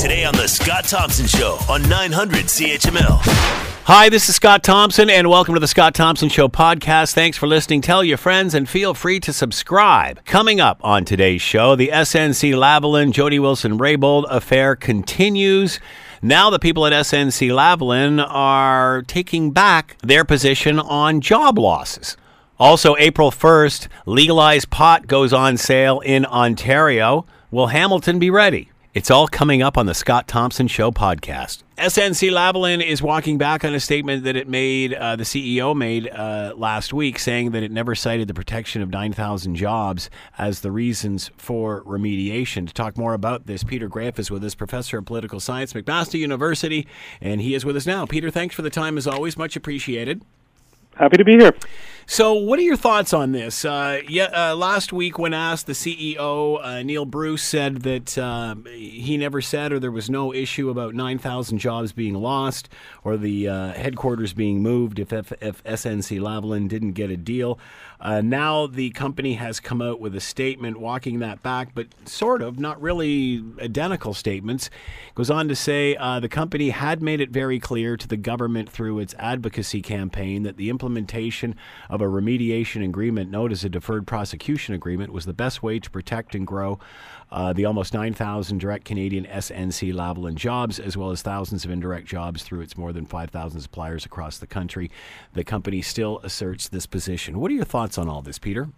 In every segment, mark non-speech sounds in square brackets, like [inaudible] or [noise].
Today on The Scott Thompson Show on 900 CHML. Hi, this is Scott Thompson, and welcome to the Scott Thompson Show podcast. Thanks for listening. Tell your friends and feel free to subscribe. Coming up on today's show, the SNC Lavalin Jody Wilson Raybould affair continues. Now, the people at SNC Lavalin are taking back their position on job losses. Also, April 1st, legalized pot goes on sale in Ontario. Will Hamilton be ready? It's all coming up on the Scott Thompson Show podcast. SNC Lavalin is walking back on a statement that it made, uh, the CEO made uh, last week, saying that it never cited the protection of 9,000 jobs as the reasons for remediation. To talk more about this, Peter Graefe is with us, professor of political science, McMaster University, and he is with us now. Peter, thanks for the time as always, much appreciated. Happy to be here. So, what are your thoughts on this? Uh, yeah, uh, last week, when asked, the CEO uh, Neil Bruce said that um, he never said, or there was no issue about nine thousand jobs being lost, or the uh, headquarters being moved if, if, if SNC Lavalin didn't get a deal. Uh, now the company has come out with a statement walking that back, but sort of, not really identical statements. Goes on to say uh, the company had made it very clear to the government through its advocacy campaign that the implementation of a remediation agreement, known as a deferred prosecution agreement, was the best way to protect and grow uh, the almost 9,000 direct Canadian SNC Lavalin jobs, as well as thousands of indirect jobs through its more than 5,000 suppliers across the country. The company still asserts this position. What are your thoughts on all this, Peter?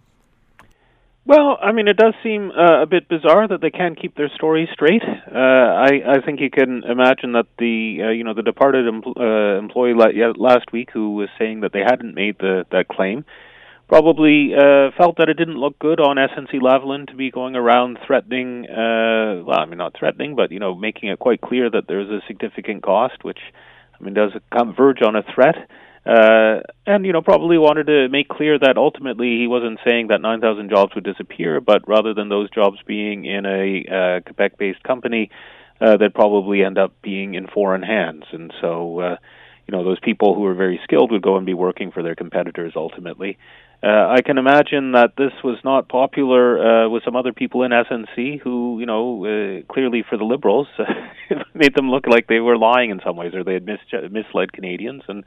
Well, I mean, it does seem uh, a bit bizarre that they can't keep their story straight. Uh, I, I think you can imagine that the uh, you know the departed empl- uh, employee la- last week who was saying that they hadn't made the that claim probably uh, felt that it didn't look good on SNC Lavalin to be going around threatening. Uh, well, I mean, not threatening, but you know, making it quite clear that there's a significant cost, which I mean does converge on a threat. Uh, and you know probably wanted to make clear that ultimately he wasn't saying that 9,000 jobs would disappear, but rather than those jobs being in a uh, Quebec-based company, uh, they'd probably end up being in foreign hands. And so, uh, you know, those people who are very skilled would go and be working for their competitors ultimately. Uh, I can imagine that this was not popular uh, with some other people in SNC who, you know, uh, clearly for the Liberals, [laughs] made them look like they were lying in some ways or they had mis- misled Canadians. And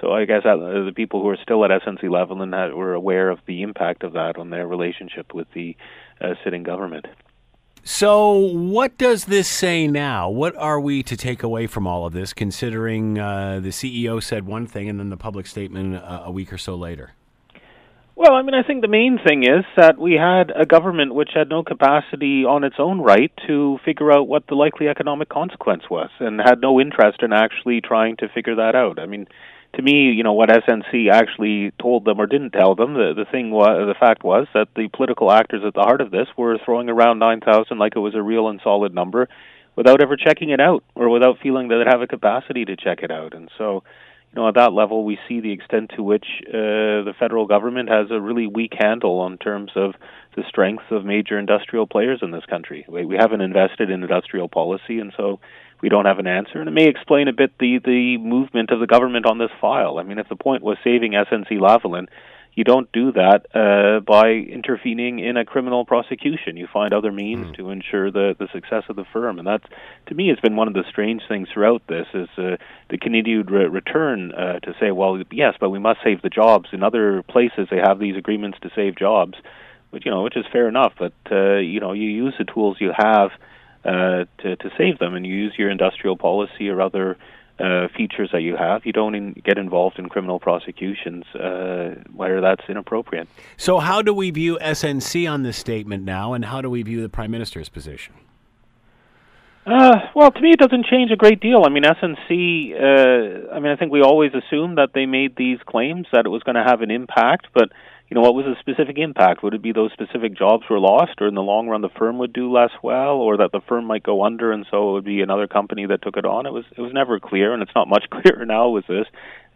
so I guess uh, the people who are still at SNC Lavalin had, were aware of the impact of that on their relationship with the uh, sitting government. So, what does this say now? What are we to take away from all of this, considering uh, the CEO said one thing and then the public statement uh, a week or so later? Well, I mean, I think the main thing is that we had a government which had no capacity on its own right to figure out what the likely economic consequence was and had no interest in actually trying to figure that out. I mean, to me, you know, what SNC actually told them or didn't tell them, the, the thing was, the fact was that the political actors at the heart of this were throwing around 9,000 like it was a real and solid number without ever checking it out or without feeling that they'd have a capacity to check it out. And so, you know, at that level, we see the extent to which uh, the federal government has a really weak handle on terms of the strength of major industrial players in this country. We, we haven't invested in industrial policy, and so we don't have an answer. And it may explain a bit the the movement of the government on this file. I mean, if the point was saving SNC Lavalin, you don't do that uh, by intervening in a criminal prosecution. You find other means mm. to ensure the the success of the firm, and that's to me has been one of the strange things throughout this is uh, the continued re- return uh, to say, well, yes, but we must save the jobs. In other places, they have these agreements to save jobs, which you know, which is fair enough. But uh, you know, you use the tools you have uh, to to save them, and you use your industrial policy or other uh, features that you have. You don't in, get involved in criminal prosecutions uh, where that's inappropriate. So, how do we view SNC on this statement now, and how do we view the Prime Minister's position? Uh, well, to me, it doesn't change a great deal. I mean, SNC. Uh, I mean, I think we always assumed that they made these claims that it was going to have an impact, but you know, what was the specific impact? Would it be those specific jobs were lost, or in the long run the firm would do less well, or that the firm might go under, and so it would be another company that took it on? It was it was never clear, and it's not much [laughs] clearer now with this.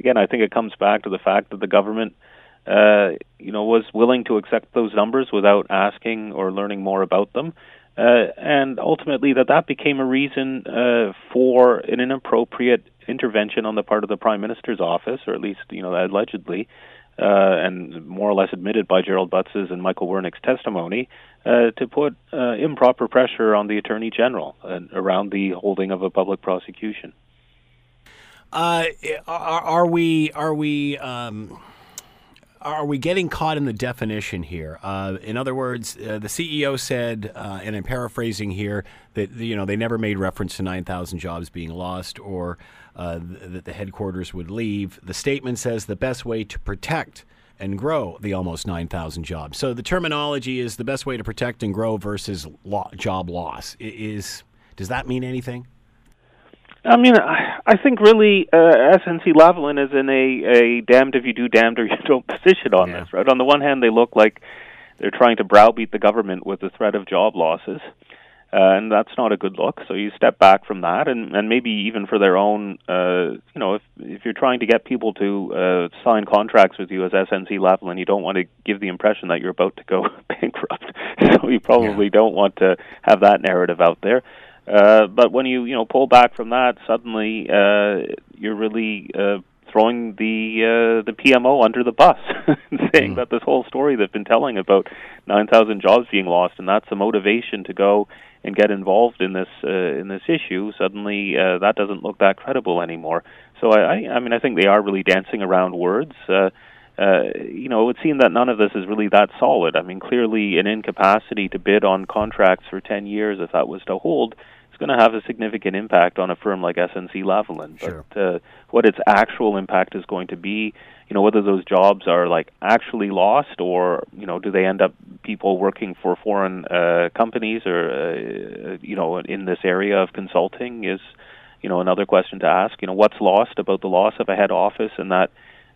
Again, I think it comes back to the fact that the government, uh, you know, was willing to accept those numbers without asking or learning more about them. Uh, and ultimately, that that became a reason uh, for an inappropriate intervention on the part of the prime minister's office, or at least you know allegedly, and more or less admitted by Gerald Butts's and Michael Wernick's testimony, uh, to put uh, improper pressure on the Attorney General around the holding of a public prosecution. Uh, are, are, we are we um, are we getting caught in the definition here? Uh, in other words, uh, the CEO said, uh, and I'm paraphrasing here, that you know they never made reference to 9,000 jobs being lost or uh, th- that the headquarters would leave. The statement says the best way to protect and grow the almost 9,000 jobs. So the terminology is the best way to protect and grow versus lo- job loss. Is does that mean anything? I mean, I I think really uh, SNC Lavalin is in a, a damned if you do, damned or [laughs] you don't position on yeah. this, right? On the one hand, they look like they're trying to browbeat the government with the threat of job losses, uh, and that's not a good look. So you step back from that, and, and maybe even for their own, uh, you know, if if you're trying to get people to uh, sign contracts with you as SNC Lavalin, you don't want to give the impression that you're about to go [laughs] bankrupt. [laughs] so you probably yeah. don't want to have that narrative out there. Uh, but when you you know pull back from that, suddenly uh, you're really uh, throwing the uh, the PMO under the bus, [laughs] saying mm. that this whole story they've been telling about 9,000 jobs being lost, and that's the motivation to go and get involved in this uh, in this issue. Suddenly, uh, that doesn't look that credible anymore. So I, I mean, I think they are really dancing around words. Uh, uh, you know, it would seem that none of this is really that solid. I mean, clearly, an incapacity to bid on contracts for 10 years, if that was to hold, is going to have a significant impact on a firm like SNC Lavalin. Sure. But uh, what its actual impact is going to be, you know, whether those jobs are like actually lost or, you know, do they end up people working for foreign uh, companies or, uh, you know, in this area of consulting is, you know, another question to ask. You know, what's lost about the loss of a head office and that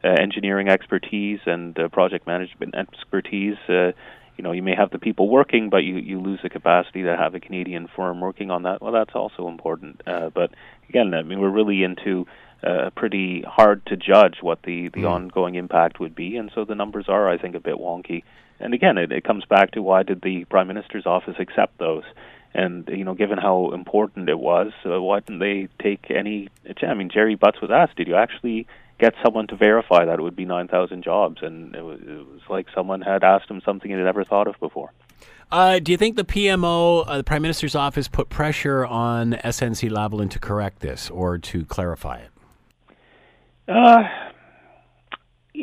engineering expertise and uh, project management expertise. Uh, you know, you may have the people working, but you, you lose the capacity to have a Canadian firm working on that. Well, that's also important. Uh, but again, I mean, we're really into uh, pretty hard to judge what the, the mm. ongoing impact would be, and so the numbers are, I think, a bit wonky. And again, it, it comes back to why did the Prime Minister's office accept those? And you know, given how important it was, uh, why didn't they take any? I mean, Gerry Butts was asked, "Did you actually get someone to verify that it would be 9,000 jobs. And it was, it was, like someone had asked him something he had never thought of before. Uh, do you think the PMO, uh, the Prime Minister's office, put pressure on SNC Lavalin to correct this or to clarify it? Uh,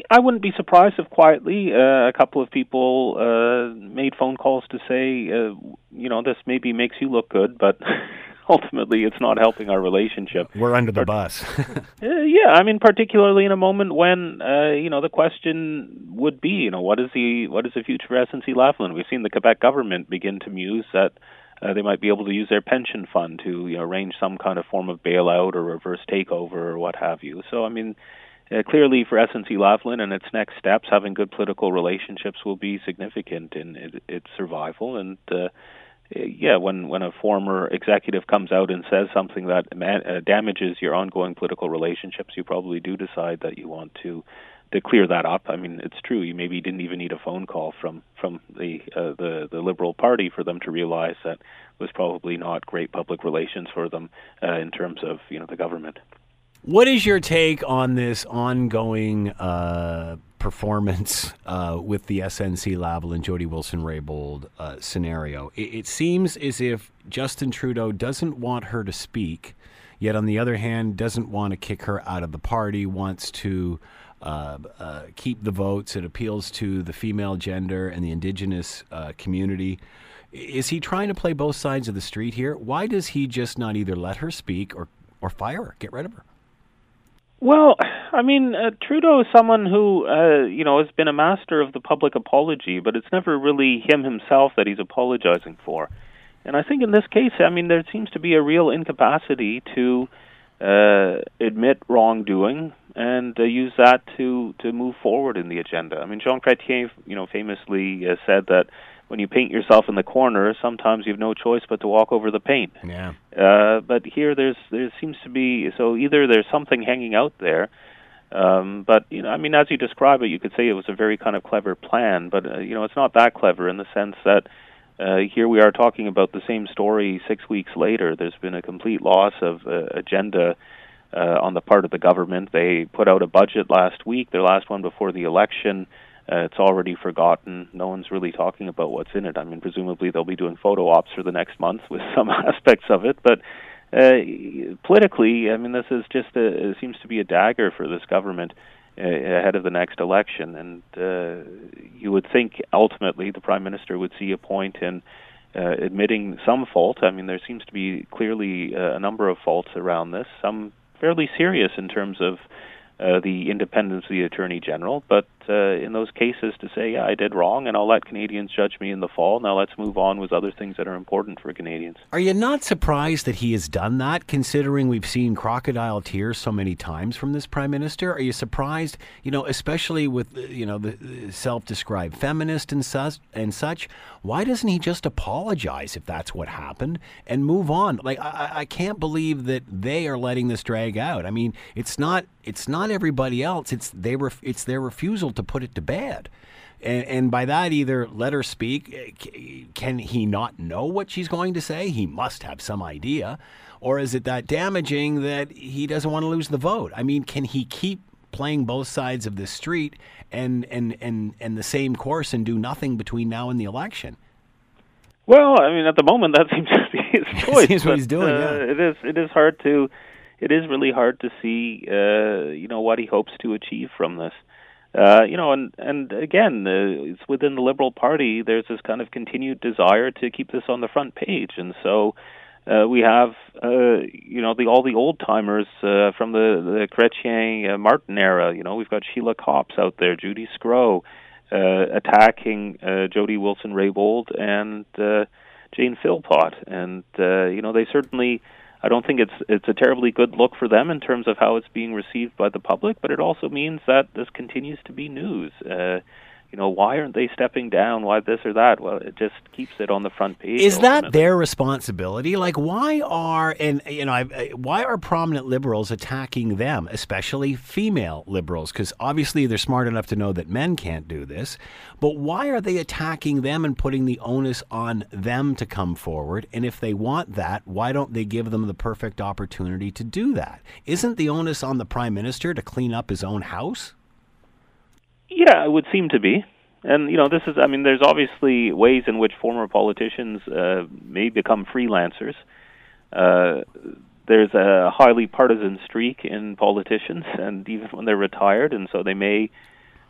I wouldn't be surprised if quietly uh, a couple of people uh, made phone calls to say, uh, you know, this maybe makes you look good, but [laughs] ultimately it's not helping our relationship. We're under the bus. [laughs] uh, yeah, I mean, particularly in a moment when uh, you know the question would be, you know, what is the what is the future for SNC Lavalin? We've seen the Quebec government begin to muse that. Uh, they might be able to use their pension fund to you know, arrange some kind of form of bailout or reverse takeover or what have you. So, I mean, uh, clearly for SNC Lavalin and its next steps, having good political relationships will be significant in it, its survival. And uh, yeah, when when a former executive comes out and says something that uh, damages your ongoing political relationships, you probably do decide that you want to to clear that up. I mean, it's true. You maybe didn't even need a phone call from from the uh, the the Liberal Party for them to realize that was probably not great public relations for them uh, in terms of you know the government. What is your take on this ongoing uh, performance uh, with the SNC Lavalin Jody Wilson Raybould uh, scenario? It, it, seems as if Justin Trudeau doesn't want her to speak, yet on the other hand, doesn't want to kick her out of the party, wants to uh, uh, keep the votes. It appeals to the female gender and the Indigenous uh, community. Is he trying to play both sides of the street here? Why does he just not either let her speak or, or fire her, get rid of her? Well, I mean, uh, Trudeau is someone who, uh, you know, has been a master of the public apology, but it's never really him himself that he's apologizing for. And I think in this case, I mean, there seems to be a real incapacity to uh, admit wrongdoing and uh, use that to to move forward in the agenda. I mean, Jean Chrétien, you know, famously uh, said that when you paint yourself in the corner, sometimes you have no choice but to walk over the paint. Yeah. Uh, but here, there's there seems to be so either there's something hanging out there, um, but you know, I mean, as you describe it, you could say it was a very kind of clever plan, but uh, you know, it's not that clever in the sense that. Uh, here we are talking about the same story six weeks later. There's been a complete loss of uh, agenda uh, on the part of the government. They put out a budget last week, their last one before the election. Uh, it's already forgotten. No one's really talking about what's in it. I mean, presumably they'll be doing photo ops for the next month with [laughs] some aspects of it, but uh, politically, I mean, this is just a, it seems to be a dagger for this government uh, ahead of the next election, and uh, you would think ultimately the prime minister would see a point in uh, admitting some fault. I mean, there seems to be clearly uh, a number of faults around this, some fairly serious in terms of uh, the independence of the Attorney General. But uh, in those cases, to say, yeah, I did wrong, and I'll let Canadians judge me in the fall. Now let's move on with other things that are important for Canadians. Are you not surprised that he has done that, considering we've seen crocodile tears so many times from this prime minister? Are you surprised, you know, especially with you know the self-described feminist and such and such? Why doesn't he just apologize if that's what happened and move on? Like I, I can't believe that they are letting this drag out. I mean, it's not it's not everybody else. It's they ref, it's their refusal to put it to bed. And, and, by that, either let her speak. Can he not know what she's going to say? He must have some idea. Or is it that damaging that he doesn't want to lose the vote? I mean, can he keep playing both sides of the street and, and, and, and the same course and do nothing between now and the election? Well, I mean, at the moment, that [laughs] seems to be his [laughs] choice. Seems what he's doing. Uh, yeah. It is. It is hard to it is really hard to see, uh, you know, what he hopes to achieve from this. Uh, you know, and and again, uh, it's within the Liberal Party. There's this kind of continued desire to keep this on the front page, and so uh, we have, uh, you know, the all the old timers uh, from the the Chrétien uh, Martin era. You know, we've got Sheila Copps out there, Judy Sgro, uh, attacking uh, Jody Wilson Raybould and uh, Jane Philpott, and uh, you know, they certainly I don't think it's it's a terribly good look for them in terms of how it's being received by the public, but it also means that this continues to be news. Uh, you know, why aren't they stepping down? Why this or that? Well, it just keeps it on the front page. Is ultimately. that their responsibility? Like, why are and you know, why are prominent liberals attacking them, especially female liberals? Because obviously they're smart enough to know that men can't do this. But why are they attacking them and putting the onus on them to come forward? And if they want that, why don't they give them the perfect opportunity to do that? Isn't the onus on the prime minister to clean up his own house? Yeah, it would seem to be. And you know, this is I mean, there's obviously ways in which former politicians uh, may become freelancers. Uh, there's a highly partisan streak in politicians, [laughs] and even when they're retired, and so they may,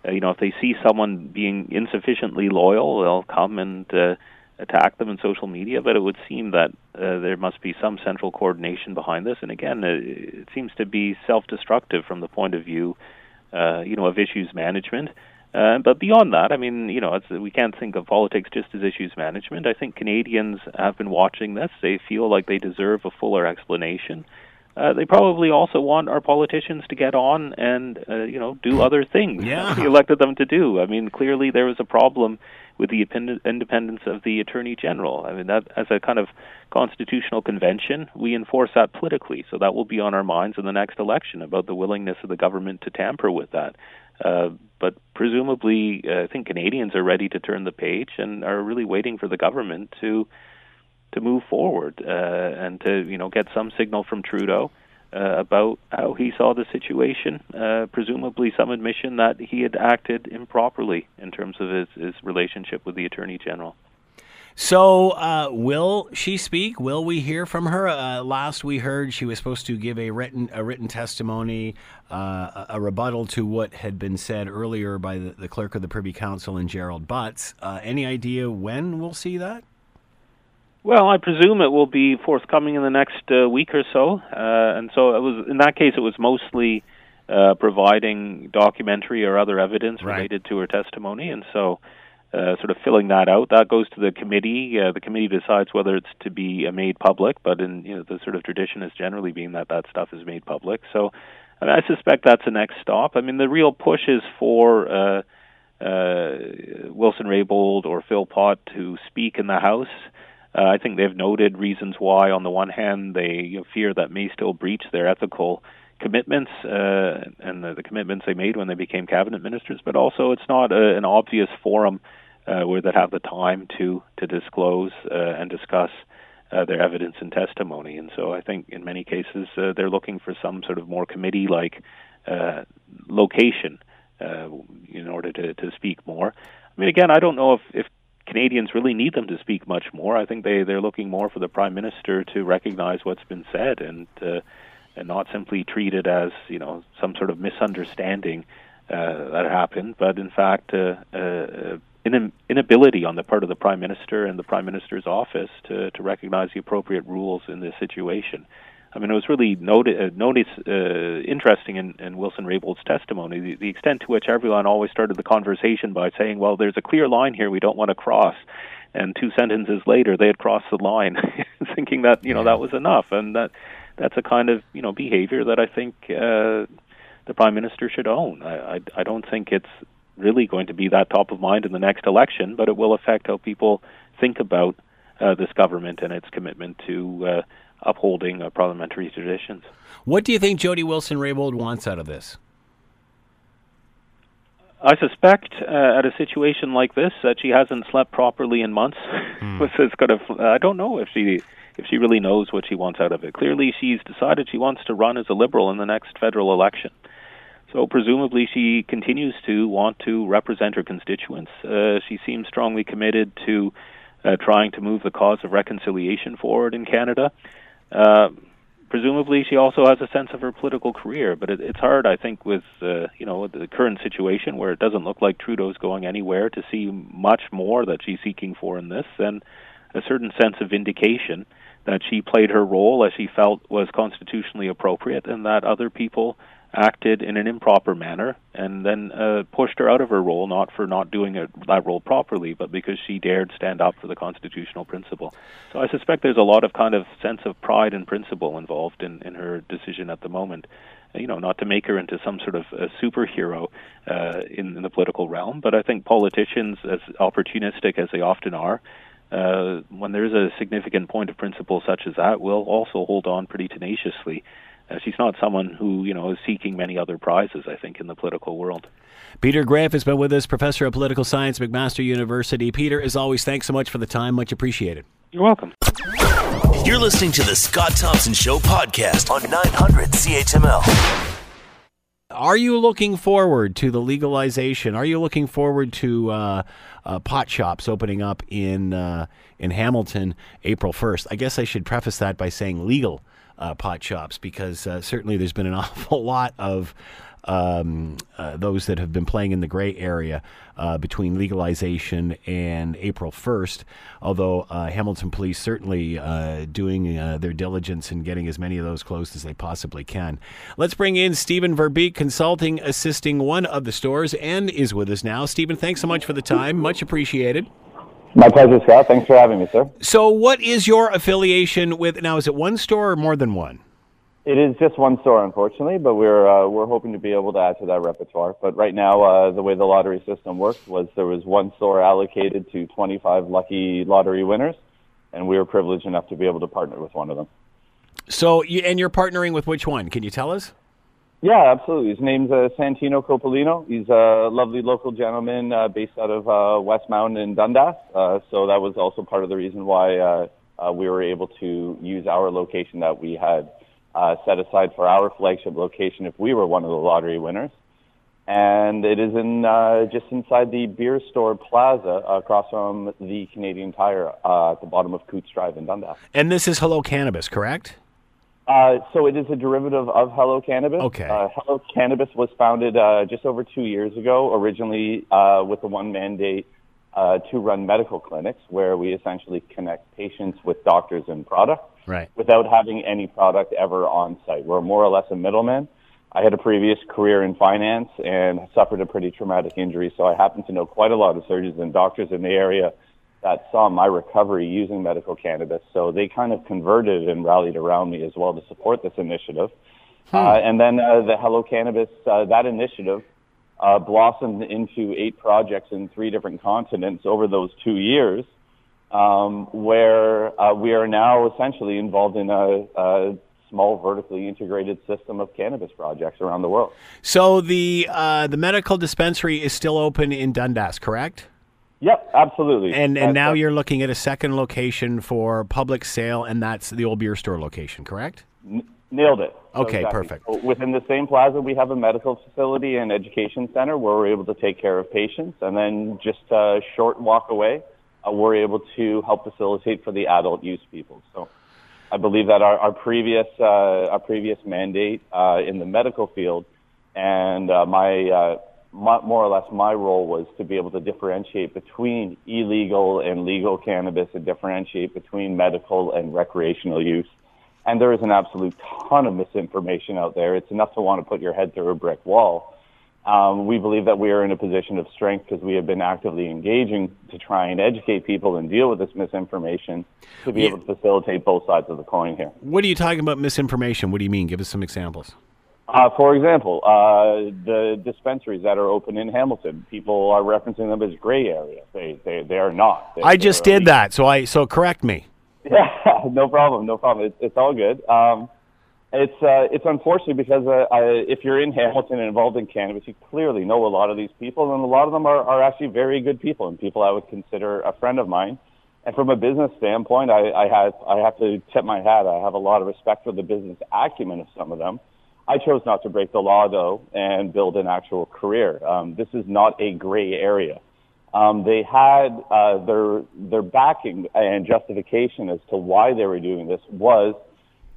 uh, you know, if they see someone being insufficiently loyal, they'll come and uh, attack them in social media. But it would seem that uh, there must be some central coordination behind this. And again, uh, it seems to be self-destructive from the point of view uh, you know, of issues management. Uh, but beyond that, I mean, you know, we can't think of politics just as issues management. I think Canadians have been watching this. They feel like they deserve a fuller explanation. Uh, they probably also want our politicians to get on and, uh, you know, do other things yeah. we elected them to do. I mean, clearly there was a problem with the independence of the attorney general. I mean, that as a kind of constitutional convention, we enforce that politically. So that will be on our minds in the next election about the willingness of the government to tamper with that. Uh, but presumably, uh, I think Canadians are ready to turn the page and are really waiting for the government to to move forward uh, and to you know get some signal from Trudeau uh, about how he saw the situation, uh, presumably some admission that he had acted improperly in terms of his, his relationship with the Attorney General. So, uh, will she speak? Will we hear from her? Uh, last we heard, she was supposed to give a written a written testimony, uh, a rebuttal to what had been said earlier by the, the clerk of the Privy Council and Gerald Butts. Uh, any idea when we'll see that? Well, I presume it will be forthcoming in the next uh, week or so, uh, and so it was. In that case, it was mostly uh, providing documentary or other evidence right. related to her testimony, and so uh, sort of filling that out. That goes to the committee. Uh, the committee decides whether it's to be uh, made public, but in you know the sort of tradition is generally being that that stuff is made public. So, I, mean, I suspect that's the next stop. I mean, the real push is for. Uh, uh, Wilson Raybould or Philpott to speak in the House. Uh, I think they've noted reasons why, on the one hand, they fear that may still breach their ethical commitments uh, and the, the, commitments they made when they became cabinet ministers, but also it's not a, an obvious forum uh, where they have the time to to disclose uh, and discuss uh, their evidence and testimony. And so I think in many cases uh, they're looking for some sort of more committee-like uh, location uh, in order to, to speak more. I mean, again, I don't know if, if Canadians really need them to speak much more. I think they they're looking more for the prime minister to recognize what's been said and uh, and not simply treat it as you know some sort of misunderstanding uh, that happened, but in fact uh, uh, in, inability on the part of the prime minister and the prime minister's office to to recognize the appropriate rules in this situation. I mean, it was really noti- uh, notice, uh, interesting in, in Wilson Raybould's testimony, the, the extent to which everyone always started the conversation by saying, well, there's a clear line here we don't want to cross. And two sentences later, they had crossed the line, [laughs] thinking that, you know, that was enough. And that that's a kind of, you know, behavior that I think uh, the Prime Minister should own. I, I, I don't think it's really going to be that top of mind in the next election, but it will affect how people think about uh, this government and its commitment to uh, upholding uh, parliamentary traditions. What do you think Jody Wilson Raybould wants out of this? I suspect uh, at a situation like this that she hasn't slept properly in months. Mm. [laughs] this kind of I don't know if she if she really knows what she wants out of it. Clearly, she's decided she wants to run as a liberal in the next federal election. So presumably, she continues to want to represent her constituents. Uh, she seems strongly committed to uh, trying to move the cause of reconciliation forward in Canada. Uh, presumably, she also has a sense of her political career, but it, it's hard, I think, with uh, you know the current situation where it doesn't look like Trudeau's going anywhere to see much more that she's seeking for in this than a certain sense of vindication that she played her role as she felt was constitutionally appropriate, and that other people acted in an improper manner and then uh, pushed her out of her role, not for not doing a, that role properly, but because she dared stand up for the constitutional principle. So I suspect there's a lot of kind of sense of pride and principle involved in, in her decision at the moment. You know, not to make her into some sort of a superhero uh, in, in the political realm, but I think politicians, as opportunistic as they often are, uh, when there's a significant point of principle such as that, will also hold on pretty tenaciously uh, she's not someone who you know is seeking many other prizes. I think in the political world. Peter Graefe has been with us, professor of political science, McMaster University. Peter, as always, thanks so much for the time. Much appreciated. You're welcome. You're listening to the Scott Thompson Show podcast on 900 CHML. Are you looking forward to the legalization? Are you looking forward to uh, uh, pot shops opening up in uh, in Hamilton April first? I guess I should preface that by saying legal uh, pot shops because uh, certainly there's been an [laughs] awful lot of um, uh, those that have been playing in the gray area uh, between legalization and April 1st. Although uh, Hamilton Police certainly uh, doing their diligence in getting as many of those closed as they possibly can. Let's bring in Stephen Verbeek, consulting, assisting one of the stores, and is with us now. Stephen, thanks so much for the time. Much appreciated. My pleasure, Scott. Thanks for having me, sir. So, what is your affiliation with? Now, is it one store or more than one? It is just one store, unfortunately, but we're uh, we're hoping to be able to add to that repertoire. But right now, uh, the way the lottery system works was there was one store allocated to 25 lucky lottery winners, and we were privileged enough to be able to partner with one of them. So, you, and you're partnering with which one? Can you tell us? Yeah, absolutely. His name's uh, Santino Copolino. He's a lovely local gentleman uh, based out of uh, West Mountain in Dundas. Uh, so that was also part of the reason why uh, uh, we were able to use our location that we had uh, set aside for our flagship location if we were one of the lottery winners. And it is in uh, just inside the beer store plaza across from the Canadian Tire uh, at the bottom of Cootes Drive in Dundas. And this is Hello Cannabis, correct? Uh, so it is a derivative of Hello Cannabis. Okay. Uh, Hello Cannabis was founded uh, just over two years ago, originally uh, with the one mandate uh, to run medical clinics, where we essentially connect patients with doctors and product, right. without having any product ever on site. We're more or less a middleman. I had a previous career in finance and suffered a pretty traumatic injury, so I happen to know quite a lot of surgeons and doctors in the area that saw my recovery using medical cannabis. So they kind of converted and rallied around me as well to support this initiative. Hmm. Uh, and then uh, the Hello Cannabis, uh, that initiative uh, blossomed into eight projects in three different continents over those two years, um, where uh, we are now essentially involved in a, a small vertically integrated system of cannabis projects around the world. So the uh, the medical dispensary is still open in Dundas, correct? Yep, absolutely. And and That's- now you're looking at a second location for public sale, and that's the old beer store location, correct? Nailed it. Okay, perfect. So within the same plaza, we have a medical facility and education center where we're able to take care of patients, and then just a short walk away, uh, we're able to help facilitate for the adult use people. So I believe that our, our previous uh, our previous mandate uh, in the medical field, and uh, my, uh, my more or less my role was to be able to differentiate between illegal and legal cannabis, and differentiate between medical and recreational use. And there is an absolute ton of misinformation out there. It's enough to want to put your head through a brick wall. Um, we believe that we are in a position of strength because we have been actively engaging to try and educate people and deal with this misinformation to be Yeah. able to facilitate both sides of the coin here. What are you talking about misinformation? What do you mean? Give us some examples. Uh, for example, uh, the dispensaries that are open in Hamilton, people are referencing them as gray area. They, they, they are not. They- I just did that, so I so correct me. Yeah, [laughs] no problem, no problem. It's, it's all good. Um, it's uh, it's unfortunate because uh, I, if you're in Hamilton and involved in cannabis, you clearly know a lot of these people, and a lot of them are, are actually very good people and people I would consider a friend of mine. And from a business standpoint, I, I have I have to tip my hat. I have a lot of respect for the business acumen of some of them. I chose not to break the law though and build an actual career. Um, this is not a gray area. Um, they had uh, their their backing and justification as to why they were doing this was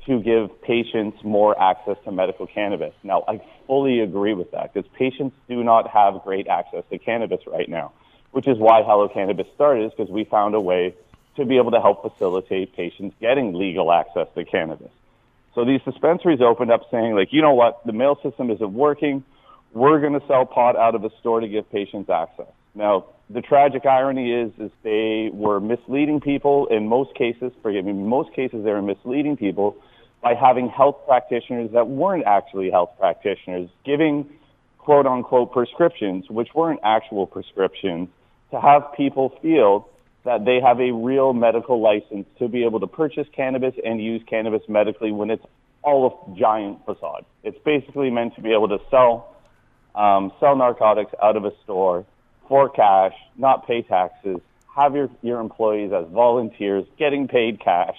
to give patients more access to medical cannabis. Now, I fully agree with that because patients do not have great access to cannabis right now, which is why Hello Cannabis started, is because we found a way to be able to help facilitate patients getting legal access to cannabis. So these dispensaries opened up saying, like, you know what, the mail system isn't working. We're going to sell pot out of a store to give patients access. Now, the tragic irony is, is they were misleading people in most cases. Forgive me, in most cases they were misleading people by having health practitioners that weren't actually health practitioners giving quote unquote prescriptions, which weren't actual prescriptions, to have people feel that they have a real medical license to be able to purchase cannabis and use cannabis medically when it's all a giant facade. It's basically meant to be able to sell um, sell narcotics out of a store for cash, not pay taxes, have your, your employees as volunteers getting paid cash.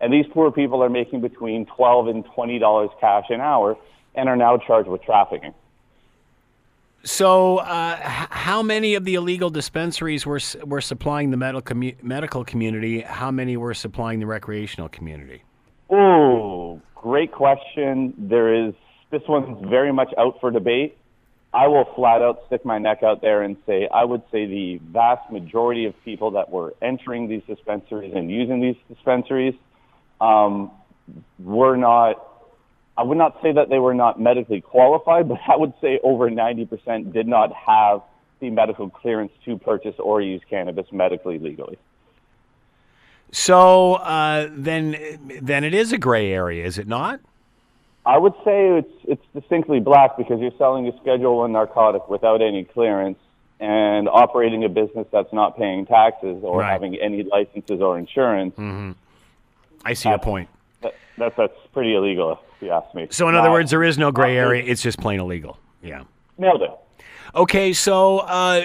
And these poor people are making between 12 and $20 cash an hour and are now charged with trafficking. So, uh, how many of the illegal dispensaries were were supplying the medical commu- medical community? How many were supplying the recreational community? Ooh, great question. There is, this one's very much out for debate. I will flat out stick my neck out there and say I would say the vast majority of people that were entering these dispensaries and using these dispensaries um, were not. I would not say that they were not medically qualified, but I would say over 90% did not have the medical clearance to purchase or use cannabis medically legally. So uh, then, then it is a gray area, is it not? I would say it's it's distinctly black because you're selling a Schedule One narcotic without any clearance and operating a business that's not paying taxes or Right. having any licenses or insurance. I see a point. That, that, that's pretty illegal, if you ask me. So, in other words, there is no gray area. It's just plain illegal. Yeah. nailed it. Okay, so uh,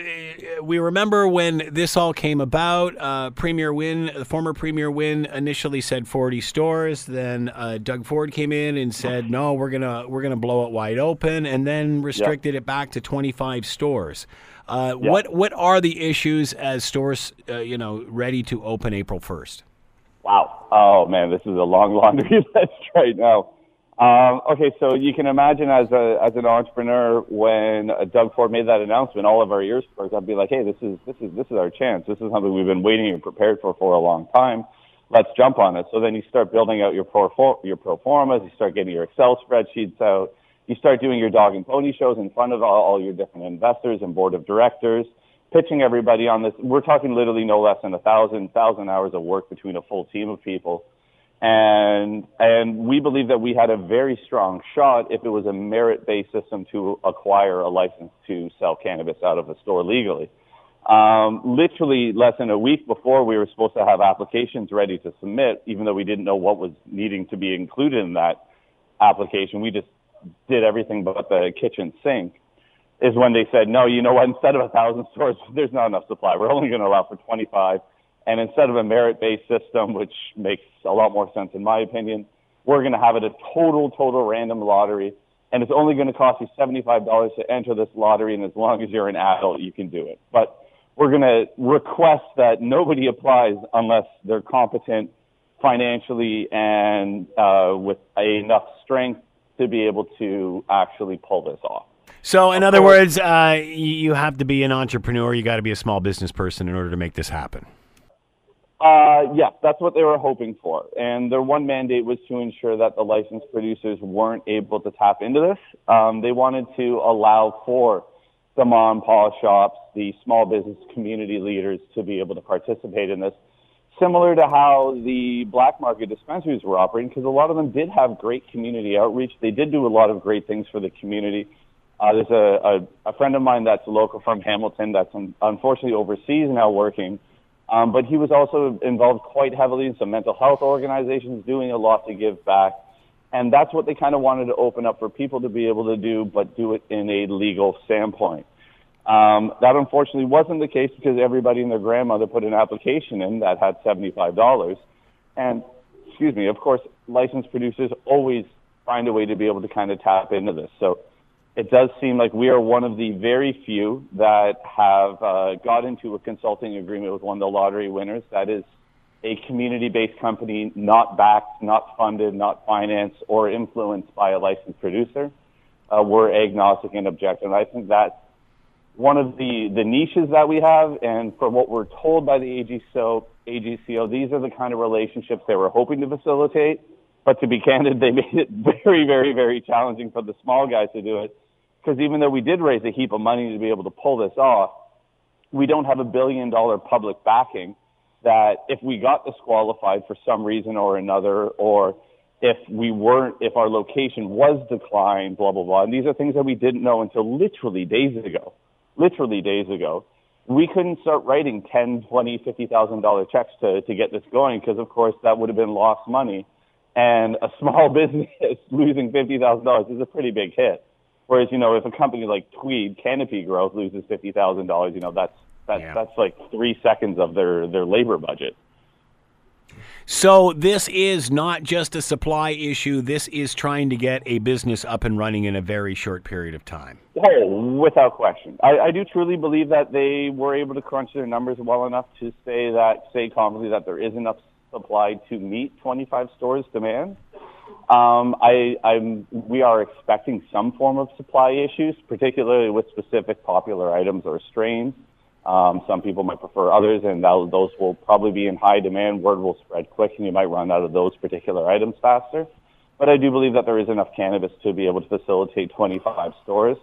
we remember when this all came about. Uh, Premier Wynne, the former Premier Wynne, initially said 40 stores. Then uh, Doug Ford came in and said, "No, we're gonna we're gonna blow it wide open," and then restricted it back to 25 stores. Uh, What what are the issues as stores, uh, you know, ready to open April 1st? Wow. Oh man, this is a long laundry [laughs] list right now. Um, okay, so you can imagine as a as an entrepreneur when uh, Doug Ford made that announcement, all of our ears perked. I'd be like, hey, this is this is this is our chance. This is something we've been waiting and prepared for for a long time. Let's jump on it. So then you start building out your pro your pro formas. You start getting your Excel spreadsheets out. You start doing your dog and pony shows in front of all, all your different investors and board of directors pitching everybody on this. We're talking literally no less than a thousand thousand hours of work between a full team of people, and and we believe that we had a very strong shot if it was a merit based system to acquire a license to sell cannabis out of a store legally. Um, literally less than a week before we were supposed to have applications ready to submit, even though we didn't know what was needing to be included in that application. We just did everything but the kitchen sink. Is when they said, no, you know what, instead of a thousand stores, [laughs] there's not enough supply. We're only going to allow for 25. And instead of a merit-based system, which makes a lot more sense in my opinion, we're going to have it a total, total random lottery. And it's only going to cost you $75 to enter this lottery. And as long as you're an adult, you can do it. But we're going to request that nobody applies unless they're competent financially and uh, with enough strength to be able to actually pull this off. So, in other words, uh, you have to be an entrepreneur. You got to be a small business person in order to make this happen. Uh, yes, that's what they were hoping for. And their one mandate was to ensure that the licensed producers weren't able to tap into this. Um, they wanted to allow for the mom and pop shops, the small business community leaders to be able to participate in this, similar to how the black market dispensaries were operating, because a lot of them did have great community outreach. They did do a lot of great things for the community. Uh, there's a, a, a friend of mine that's local from Hamilton that's un- unfortunately overseas now working um, but he was also involved quite heavily in some mental health organizations, doing a lot to give back. And that's what they kind of wanted to open up for people to be able to do, but do it in a legal standpoint. Um, that unfortunately wasn't the case because everybody and their grandmother put an application in that had $75. And, excuse me, of course, licensed producers always find a way to be able to kind of tap into this. So it does seem like we are one of the very few that have uh, got into a consulting agreement with one of the lottery winners. That is a community-based company, not backed, not funded, not financed, or influenced by a licensed producer. Uh, we're agnostic and objective. And I think that's one of the, the niches that we have. And from what we're told by the AGCO, AGCO, these are the kind of relationships they were hoping to facilitate. But to be candid, they made it [laughs] very, very, very challenging for the small guys to do it because even though we did raise a heap of money to be able to pull this off, we don't have a billion dollar public backing that if we got disqualified for some reason or another, or if we weren't, if our location was declined, blah, blah, blah. And these are things that we didn't know until literally days ago, literally days ago. We couldn't start writing ten, twenty, fifty thousand dollar checks to, to get this going because of course that would have been lost money. And a small [laughs] business losing fifty thousand dollars is a pretty big hit. Whereas, you know, if a company like Tweed Canopy Growth loses fifty thousand dollars, you know, that's that's yeah. that's like three seconds of their their labor budget. So this is not just a supply issue. This is trying to get a business up and running in a very short period of time. Oh, without question. I, I do truly believe that they were able to crunch their numbers well enough to say that, say confidently that there is enough supply to meet 25 stores' demand. Um, I, I'm, we are expecting some form of supply issues, particularly with specific popular items or strains. Um, some people might prefer others, and that, those will probably be in high demand. Word will spread quick, and you might run out of those particular items faster. But I do believe that there is enough cannabis to be able to facilitate 25 stores.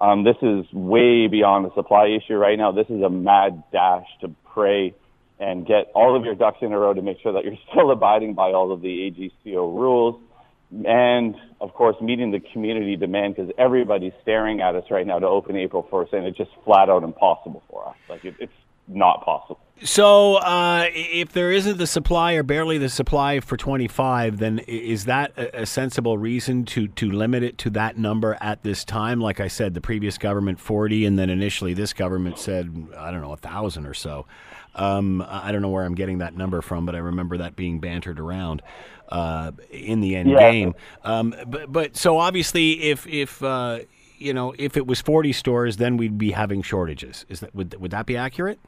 Um, this is way beyond the supply issue right now. This is a mad dash to pray and get all of your ducks in a row to make sure that you're [laughs] still abiding by all of the AGCO rules and of course meeting the community demand because everybody's staring at us right now to open April 1st, and it's just flat out impossible for us. Like it, it's not possible. So, uh, if there isn't the supply or barely the supply for 25, then is that a, sensible reason to, to limit it to that number at this time? Like I said, the previous government 40, and then initially this government said, I don't know, a thousand or so. Um, I don't know where I'm getting that number from, but I remember that being bantered around uh, in the end yeah. game. Um, but, but so obviously, if if uh, you know if it was 40 stores, then we'd be having shortages. Is that would would that be accurate?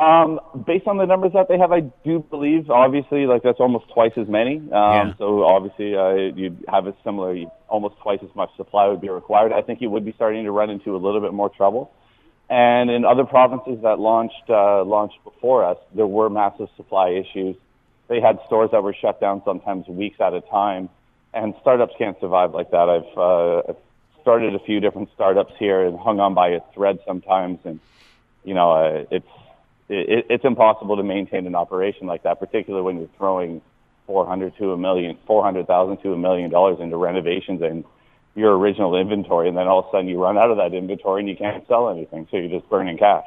Um, based on the numbers that they have, I do believe, obviously, like that's almost twice as many. Um, yeah. So obviously, uh, you'd have a similar, almost twice as much supply would be required. I think you would be starting to run into a little bit more trouble. And in other provinces that launched uh, launched before us, there were massive supply issues. They had stores that were shut down sometimes weeks at a time, and startups can't survive like that. I've, uh, started a few different startups here and hung on by a thread sometimes, and you know uh, it's it, it's impossible to maintain an operation like that, particularly when you're throwing 400 to a million, 400,000 to a million dollars into renovations and your original inventory, and then all of a sudden you run out of that inventory and you can't sell anything, so you're just burning cash.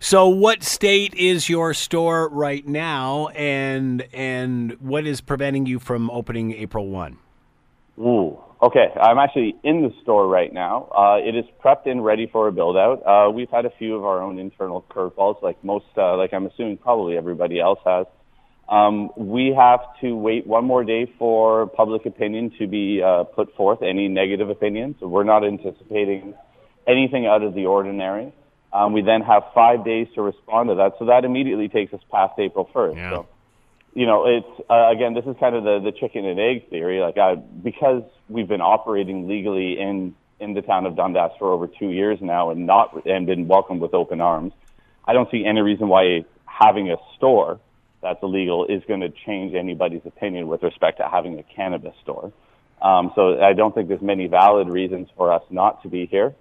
So, what state is your store right now, and and what is preventing you from opening April one? Ooh. Okay, I'm actually in the store right now. Uh, it is prepped and ready for a build out. Uh, we've had a few of our own internal curveballs, like most, uh, like I'm assuming probably everybody else has. Um, we have to wait one more day for public opinion to be uh, put forth, any negative opinions. So we're not anticipating anything out of the ordinary. Um, we then have five days to respond to that. So that immediately takes us past April 1st. Yeah. So you know, it's uh, again, this is kind of the the chicken and egg theory. Like, I, because we've been operating legally in in the town of Dundas for over two years now, and not and been welcomed with open arms, I don't see any reason why having a store that's illegal is going to change anybody's opinion with respect to having a cannabis store. Um, so I don't think there's many valid reasons for us not to be here.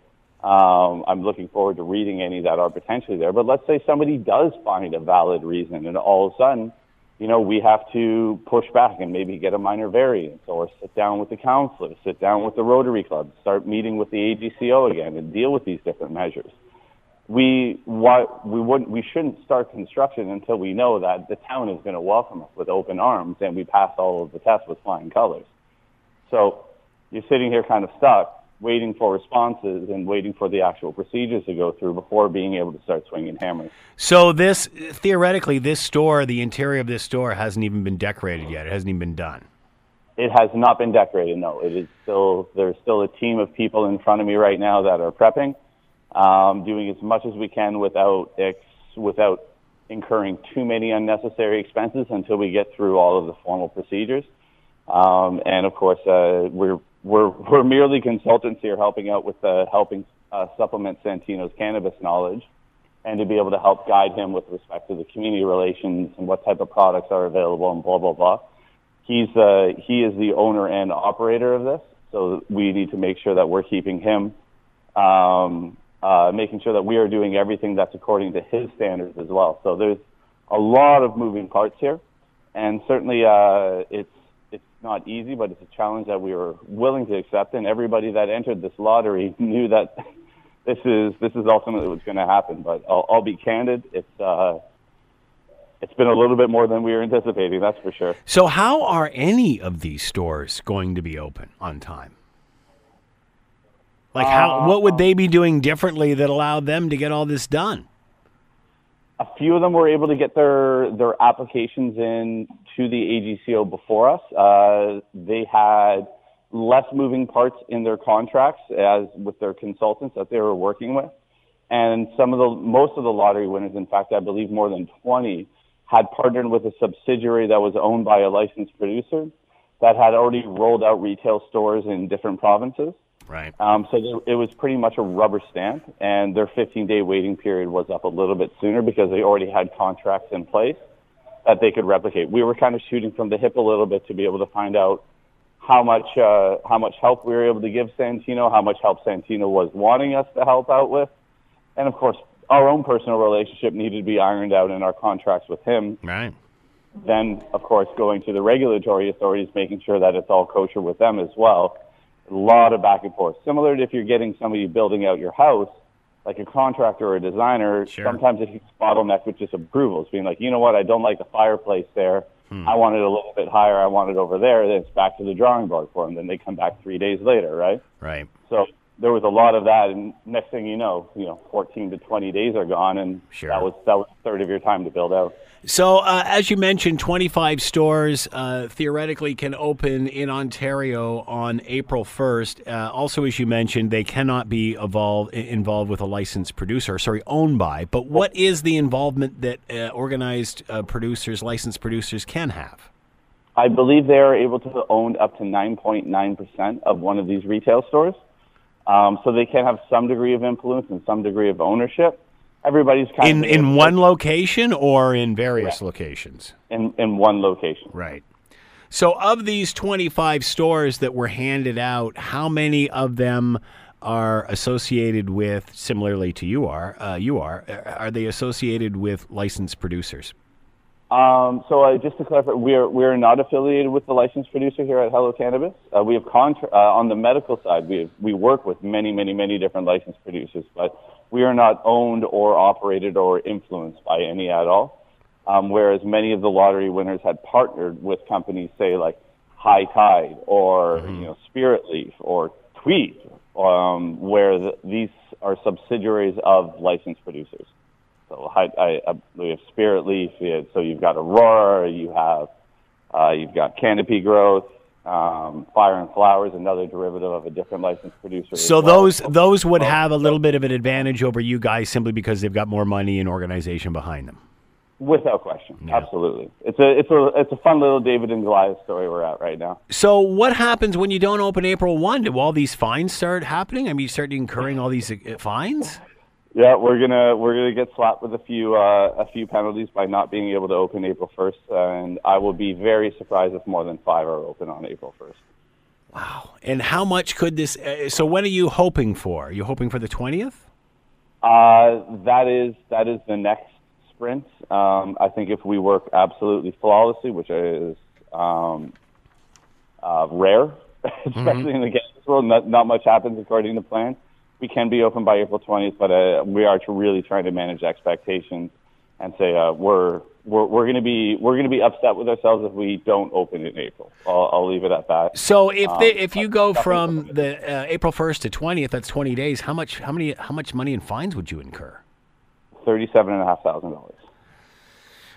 Um, I'm looking forward to reading any that are potentially there. But let's say somebody does find a valid reason, and all of a sudden you know, we have to push back and maybe get a minor variance or sit down with the counselors, sit down with the Rotary Club, start meeting with the AGCO again and deal with these different measures. We, what, we, wouldn't, we shouldn't start construction until we know that the town is going to welcome us with open arms and we pass all of the tests with flying colors. So you're sitting here kind of stuck waiting for responses and waiting for the actual procedures to go through before being able to start swinging hammers. So this theoretically, this store, the interior of this store, hasn't even been decorated yet. It hasn't even been done. It has not been decorated. No, it is still. There's still a team of people in front of me right now that are prepping, um, doing as much as we can without ex, without incurring too many unnecessary expenses until we get through all of the formal procedures. Um, and of course, uh, we're we're [laughs] we're merely consultants here, helping out with uh, helping uh, supplement Santino's cannabis knowledge, and to be able to help guide him with respect to the community relations and what type of products are available and blah blah blah. He's uh, he is the owner and operator of this, so we need to make sure that we're keeping him, um, uh, making sure that we are doing everything that's according to his standards as well. So there's a lot of moving parts here, and certainly uh, it's it's not easy, but it's a challenge that we were willing to accept. And everybody that entered this lottery [laughs] knew that [laughs] this is this is ultimately what's going to happen. But I'll, I'll be candid; it's uh, it's been a little bit more than we were anticipating. That's for sure. So, how are any of these stores going to be open on time? Like, how? what would they be doing differently that allowed them to get all this done? a few of them were able to get their their applications in to the AGCO before us. Uh, they had less moving parts in their contracts as with their consultants that they were working with, and some of the most of the lottery winners, in fact, I believe more than 20, had partnered with a subsidiary that was owned by a licensed producer that had already rolled out retail stores in different provinces. Right. Um, so there, it was pretty much a rubber stamp, and their 15 day waiting period was up a little bit sooner because they already had contracts in place that they could replicate. We were kind of shooting from the hip a little bit to be able to find out how much uh, how much help we were able to give Santino, how much help Santino was wanting us to help out with, and of course our own personal relationship needed to be ironed out in our contracts with him. Right. Then, of course, going to the regulatory authorities, making sure that it's all kosher with them as well a lot of back and forth. Similar to if you're getting somebody building out your house, like a contractor or a designer, Sure. sometimes it gets bottlenecked with just approvals, being like, you know what, I don't like the fireplace there. Hmm. I want it a little bit higher. I want it over there. Then it's back to the drawing board for them. Then they come back three days later, right? Right. So there was a lot of that, and next thing you know, you know, 14 to 20 days are gone, and Sure. that was that was a third of your time to build out. So, uh, as you mentioned, 25 stores uh, theoretically can open in Ontario on April 1st. Uh, also, as you mentioned, they cannot be involved with a licensed producer, sorry, owned by. But what is the involvement that uh, organized uh, producers, licensed producers, can have? I believe they are able to own up to 9.9% of one of these retail stores. Um, so they can have some degree of influence and some degree of ownership. Everybody's kind In of in one location or in various locations? in, in one location. Right. So, of these 25 stores that were handed out, how many of them are associated with, similarly to you are, uh, you are, are they associated with licensed producers? Um, so uh, just to clarify, we are we are not affiliated with the licensed producer here at Hello Cannabis. Uh, we have contra- uh, on the medical side. We have, we work with many many many different licensed producers, but we are not owned or operated or influenced by any at all. Um, whereas many of the lottery winners had partnered with companies, say like High Tide or you know Spirit Leaf or Tweed, um, where the, these are subsidiaries of licensed producers. So I, I, I, we have Spirit Leaf. So you've got Aurora. You have uh, you've got Canopy Growth. Um, Fire and Flowers, another derivative of a different licensed producer. So well. those those would have a little bit of an advantage over you guys simply because they've got more money and organization behind them. Without question, yeah. absolutely. It's a it's a it's a fun little David and Goliath story we're at right now. So what happens when you don't open April one? Do all these fines start happening? I mean, you start incurring all these uh, fines. Yeah, we're gonna we're gonna get slapped with a few uh, a few penalties by not being able to open April first, and I will be very surprised if more than five are open on April first. Wow! And how much could this? Uh, so, when are you hoping for? Are you hoping for the twentieth? Uh, that is that is the next sprint. Um, I think if we work absolutely flawlessly, which is um, uh, rare, [laughs] especially mm-hmm. in the games world, not, not much happens according to plan we can be open by April 20th, but uh, we are really trying to manage expectations and say uh, we're we're, we're going to be we're going to be upset with ourselves if we don't open in April. I'll, I'll leave it at that. So if um, they, if you go from the uh, April 1st to 20th, that's 20 days. How much how many how much money in fines would you incur? Thirty-seven and a half thousand dollars.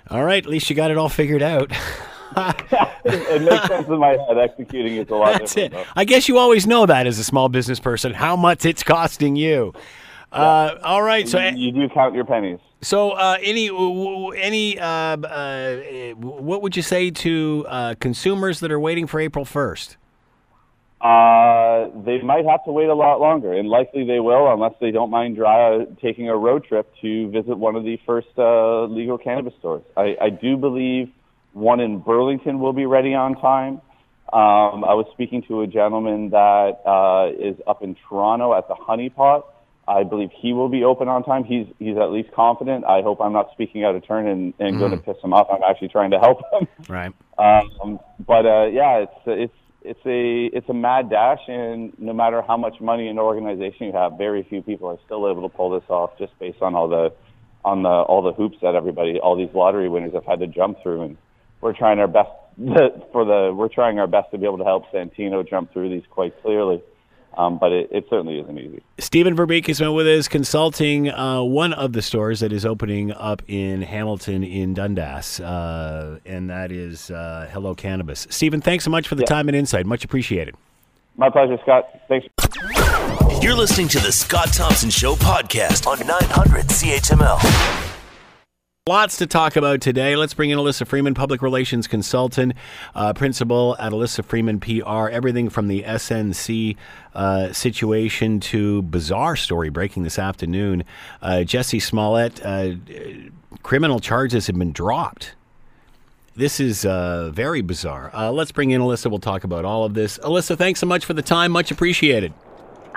All right, at least you got it all figured out. [laughs] it makes sense in my head. Executing is a lot That's different. It. Though. I guess you always know that as a small business person how much it's costing you. Yeah. Uh, all right, so you, you, do count your pennies. So, uh, any any uh, uh, what would you say to uh, consumers that are waiting for April first? Uh, they might have to wait a lot longer, and likely they will, unless they don't mind dry, taking a road trip to visit one of the first legal cannabis stores. I, I do believe one in Burlington will be ready on time. Um, I was speaking to a gentleman that uh, is up in Toronto at the Hunny Pot. I believe he will be open on time. He's he's at least confident. I hope I'm not speaking out of turn and, and mm. going to piss him off. I'm actually trying to help him. Right. Um, but uh, yeah, it's it's it's a it's a mad dash, and no matter how much money and organization you have, very few people are still able to pull this off just based on all the on the all the hoops that everybody, all these lottery winners have had to jump through. And we're trying our best [laughs] for the we're trying our best to be able to help Santino jump through these quite clearly. Um, but it, it, certainly isn't easy. Stephen Verbeek has been with us consulting uh, one of the stores that is opening up in Hamilton in Dundas, uh, and that is uh, Hello Cannabis. Stephen, thanks so much for the yeah. time and insight. Much appreciated. My pleasure, Scott. Thanks. You're listening to the Scott Thompson Show podcast on 900 CHML. Lots to talk about today. Let's bring in Alyssa Freeman, public relations consultant, uh, principal at Alyssa Freeman PR. Everything from the SNC uh, situation to bizarre story breaking this afternoon. Uh, Jussie Smollett, uh, criminal charges have been dropped. This is uh, very bizarre. Uh, let's bring in Alyssa. We'll talk about all of this. Alyssa, thanks so much for the time. Much appreciated.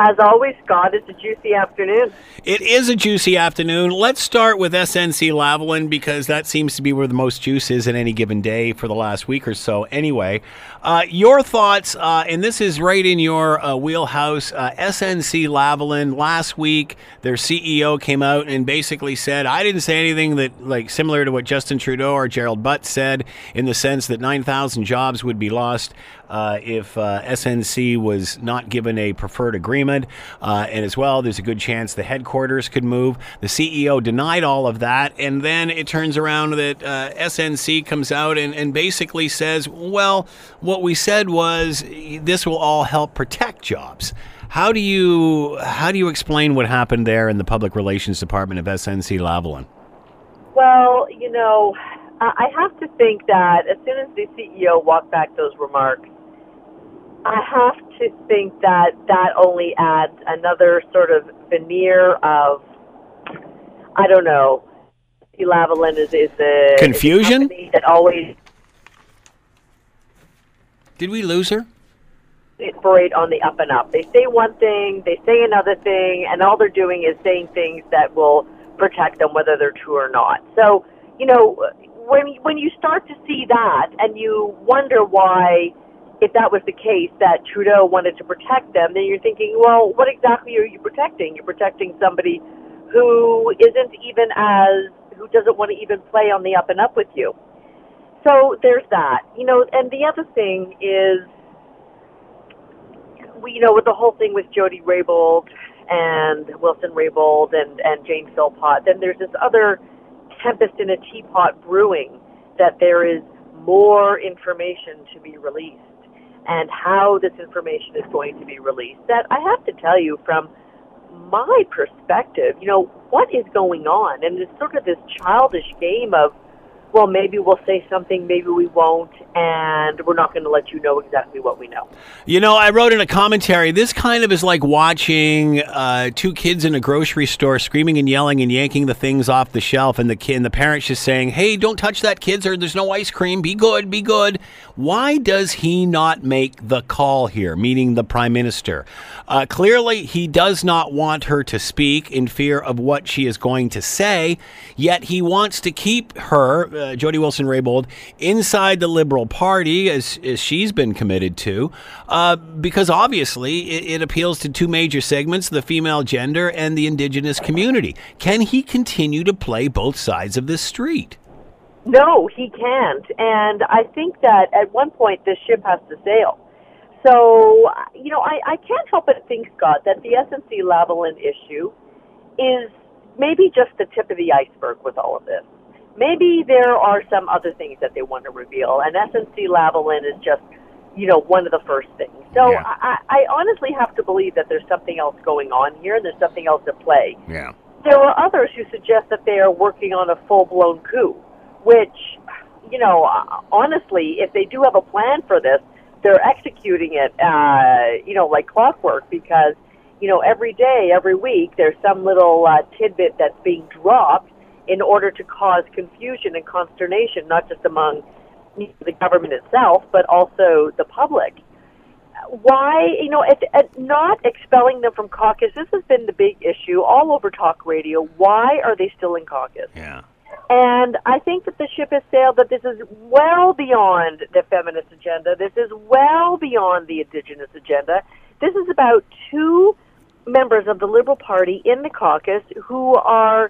As always, Scott, it's a juicy afternoon. It is a juicy afternoon. Let's start with SNC Lavalin because that seems to be where the most juice is in any given day for the last week or so. Anyway, uh, your thoughts, uh, and this is right in your uh, wheelhouse. Uh, SNC Lavalin last week, their CEO came out and basically said, "I didn't say anything that like similar to what Justin Trudeau or Gerald Butts said, in the sense that 9,000 jobs would be lost." Uh, if uh, SNC was not given a preferred agreement. Uh, and as well, there's a good chance the headquarters could move. The CEO denied all of that. And then it turns around that uh, SNC comes out and, and basically says, well, what we said was this will all help protect jobs. How do you how do you explain what happened there in the public relations department of SNC Lavalin? Well, you know, I have to think that as soon as the CEO walked back those remarks, I have to think that that only adds another sort of veneer of, I don't know, Lavalin is, is the confusion is that always. Did we lose her? Parade on the up and up. They say one thing, they say another thing, and all they're doing is saying things that will protect them, whether they're true or not. So, you know, when when you start to see that, and you wonder why if that was the case that Trudeau wanted to protect them, then you're thinking, well, what exactly are you protecting? You're protecting somebody who isn't even as who doesn't want to even play on the up and up with you. so there's that. You know, and the other thing is, we, you know, with the whole thing with Jody Raybould and Wilson Raybould and, and Jane Philpott, then there's this other tempest in a teapot brewing that there is more information to be released and how this information is going to be released. That I have to tell you from my perspective, you know, what is going on? And it's sort of this childish game of, well, maybe we'll say something, maybe we won't, and we're not going to let you know exactly what we know. You know, I wrote in a commentary, this kind of is like watching uh, two kids in a grocery store screaming and yelling and yanking the things off the shelf, and the kid and the parents just saying, "Hey, don't touch that, kids, or there's no ice cream. Be good, be good." Why does he not make the call here, meaning the prime minister? Uh, clearly, he does not want her to speak in fear of what she is going to say. Yet he wants to keep her, uh, Jody Wilson Raybould, inside the Liberal Party, as, as she's been committed to, uh, because obviously it, it appeals to two major segments the female gender and the Indigenous community. Can he continue to play both sides of this street? No, he can't. And I think that at one point this ship has to sail. So, you know, I, I can't help but think, Scott, that the SNC Lavalin issue is maybe just the tip of the iceberg with all of this. Maybe there are some other things that they want to reveal, and SNC Lavalin is just, you know, one of the first things. So Yeah. I, I honestly have to believe that there's something else going on here, and there's something else at play. Yeah. There are others who suggest that they are working on a full blown coup, which, you know, honestly, if they do have a plan for this, they're executing it, uh, you know, like clockwork because, you know, every day, every week, there's some little uh, tidbit that's being dropped in order to cause confusion and consternation, not just among the government itself, but also the public. Why you know at, at not expelling them from caucus this has been the big issue all over talk radio. Why are they still in caucus? Yeah. and i think that the ship has sailed that this is well beyond the feminist agenda. This is well beyond the indigenous agenda. This is about two members of the liberal party in the caucus who are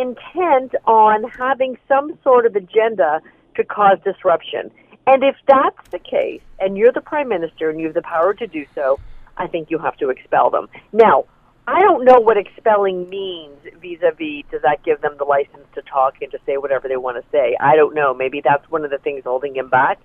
intent on having some sort of agenda to cause disruption and if that's the case, and you're the prime minister and you have the power to do so, I think you have to expel them. Now, I don't know what expelling means vis-a-vis. Does that give them the license to talk and to say whatever they want to say? I don't know. Maybe that's one of the things holding him back.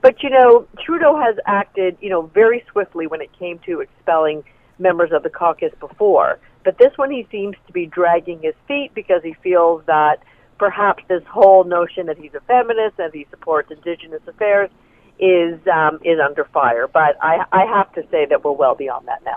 But you know, Trudeau has acted, you know, very swiftly when it came to expelling members of the caucus before. But this one, he seems to be dragging his feet because he feels that perhaps this whole notion that he's a feminist and he supports Indigenous affairs is um, is under fire. But I, I have to say that we're well beyond that now.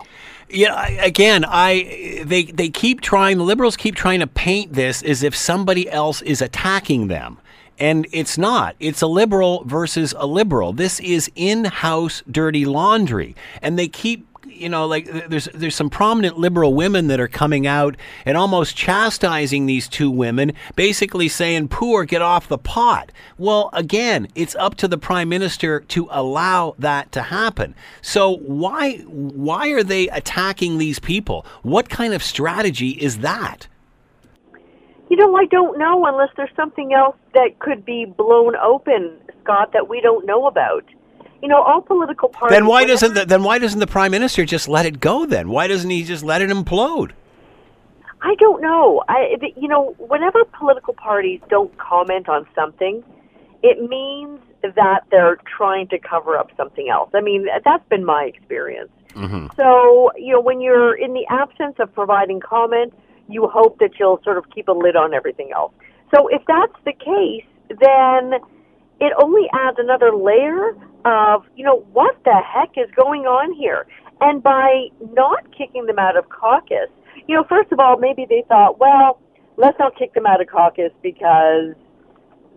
Yeah, I, again, I they they keep trying. The liberals keep trying to paint this as if somebody else is attacking them, and it's not. It's a liberal versus a liberal. This is in-house dirty laundry, and they keep. You know, like there's there's some prominent liberal women that are coming out and almost chastising these two women, basically saying, "Poor, get off the pot." Well, again, it's up to the prime minister to allow that to happen. So why why are they attacking these people? What kind of strategy is that? You know, I don't know unless there's something else that could be blown open, Scott, that we don't know about. You know, all political parties. Then why doesn't the, then why doesn't the prime minister just let it go? Then why doesn't he just let it implode? I don't know. I, you know, whenever political parties don't comment on something, it means that they're trying to cover up something else. I mean, that's been my experience. Mm-hmm. So, you know, when you're in the absence of providing comment, you hope that you'll sort of keep a lid on everything else. So, if that's the case, then it only adds another layer of, you know, what the heck is going on here? And by not kicking them out of caucus, you know, first of all, maybe they thought, well, let's not kick them out of caucus because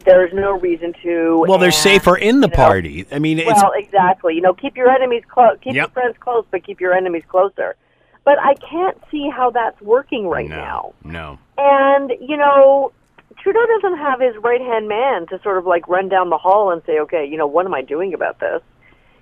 there's no reason to. Well, they're safer in the you know, party. I mean, it's well, exactly. You know, keep your enemies close, keep your friends close, but keep your enemies closer. But I can't see how that's working right no, now. no. And you know, Trudeau doesn't have his right hand man to sort of like run down the hall and say, okay, you know, what am I doing about this?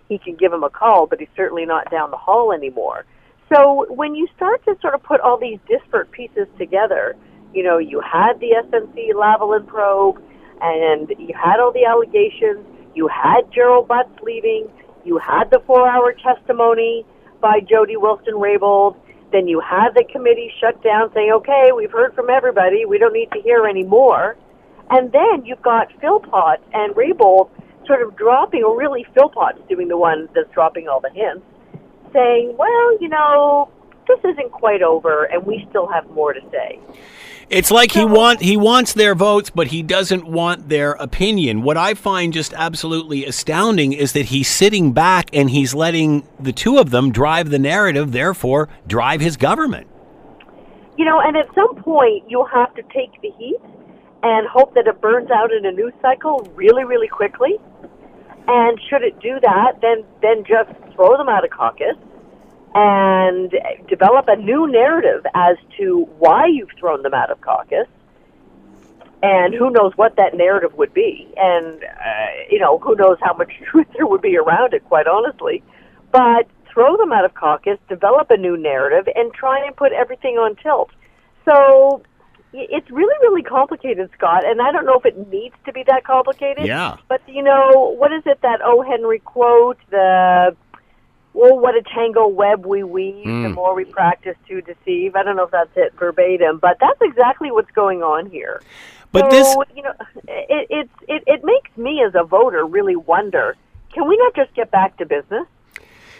He can give him a call, but he's certainly not down the hall anymore. So when you start to sort of put all these disparate pieces together, you know, you had the SNC Lavalin probe, and you had all the allegations. You had Gerald Butts leaving. You had the four-hour testimony by Jody Wilson-Raybould. Then you had the committee shut down, saying, "Okay, we've heard from everybody. We don't need to hear any more." And then you've got Philpott and Raybould sort of dropping, or really Philpott's doing the one that's dropping all the hints, saying, "Well, you know, this isn't quite over, and we still have more to say." It's like he want he wants their votes, but he doesn't want their opinion. What I find just absolutely astounding is that he's sitting back and he's letting the two of them drive the narrative, therefore drive his government. You know, and at some point you'll have to take the heat and hope that it burns out in a news cycle really, really quickly. And should it do that, then then just throw them out of caucus and develop a new narrative as to why you've thrown them out of caucus. And who knows what that narrative would be. And, uh, you know, who knows how much [laughs] truth there would be around it, quite honestly. But throw them out of caucus, develop a new narrative, and try and put everything on tilt. So it's really, really complicated, Scott, and I don't know if it needs to be that complicated. Yeah. But, you know, what is it, that O. Henry quote, the well, what a tangle web we weave, Hmm. the more we practice to deceive. I don't know if that's it verbatim, but that's exactly what's going on here. But so, this you know, it, it, it, it makes me as a voter really wonder, can we not just get back to business?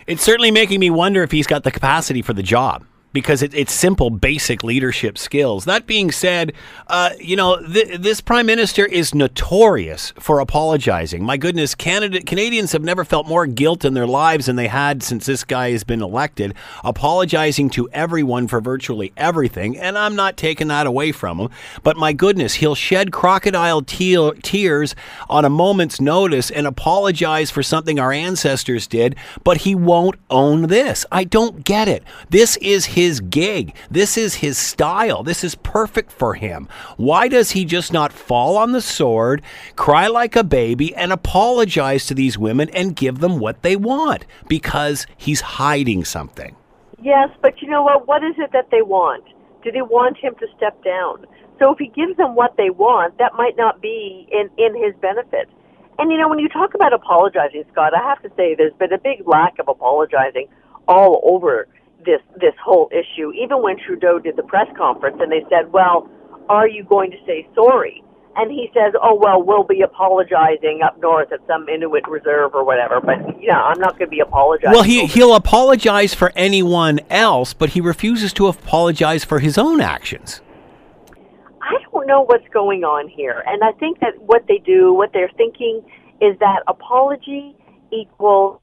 it's certainly making me wonder if he's got the capacity for the job. Because it, it's simple, basic leadership skills. That being said, uh, you know th- this prime minister is notorious for apologizing. My goodness, Canada Canadians have never felt more guilt in their lives than they had since this guy has been elected. Apologizing to everyone for virtually everything, and I'm not taking that away from him. But my goodness, he'll shed crocodile te- tears on a moment's notice and apologize for something our ancestors did, but he won't own this. I don't get it. This is his gig. This is his style. This is perfect for him. Why does he just not fall on the sword, cry like a baby, and apologize to these women and give them what they want? Because he's hiding something. Yes, but you know what? What is it that they want? Do they want him to step down? So if he gives them what they want, that might not be in, in his benefit. And you know, when you talk about apologizing, Scott, I have to say there's been a big lack of apologizing all over this this whole issue. Even when Trudeau did the press conference and they said, "Well, are you going to say sorry?" And he says, "Oh well, we'll be apologizing up north at some Inuit reserve or whatever." But yeah, I'm not going to be apologizing. Well, he he'll apologize for anyone else, but he refuses to apologize for his own actions. I don't know what's going on here. And I think that what they do, what they're thinking, is that apology equals.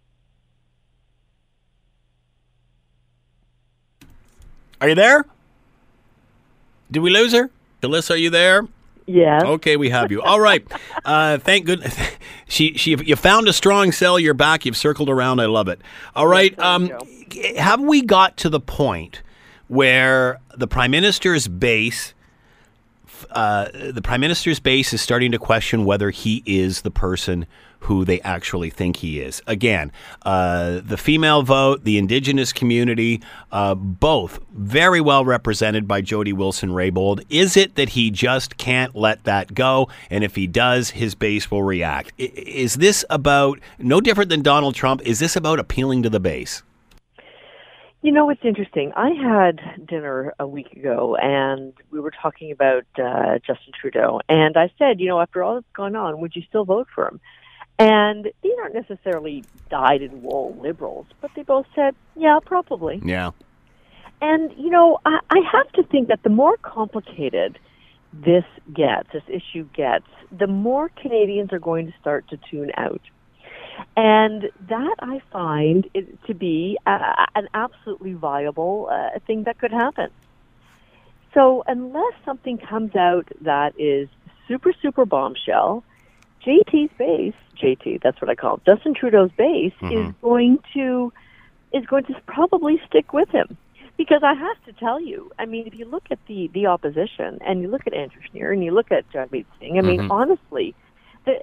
Are you there? Did we lose her? Alyssa, are you there? Yes. Okay, we have you. All right. [laughs] Uh, thank goodness. [laughs] She, she, you found a strong cell. You're back. You've circled around. I love it. All right. Um, have we got to the point where the prime minister's base, uh, the prime minister's base is starting to question whether he is the person who they actually think he is. Again, uh, the female vote, the indigenous community, uh, both very well represented by Jody Wilson Raybould. Is it that he just can't let that go? And if he does, his base will react. Is this about, no different than Donald Trump, is this about appealing to the base? You know, it's interesting. I had dinner a week ago, and we were talking about uh, Justin Trudeau, and I said, you know, after all that's gone on, would you still vote for him? And these aren't necessarily dyed-in-wool liberals, but they both said, yeah, probably. Yeah. And, you know, I, I have to think that the more complicated this gets, this issue gets, the more Canadians are going to start to tune out. And that I find it to be uh, an absolutely viable uh, thing that could happen. So, unless something comes out that is super, super bombshell, JT's base, JT, that's what I call it, Justin Trudeau's base, is going to is going to probably stick with him. Because I have to tell you, I mean, if you look at the, the opposition and you look at Andrew Scheer and you look at Jagmeet Singh, I mean, honestly, the,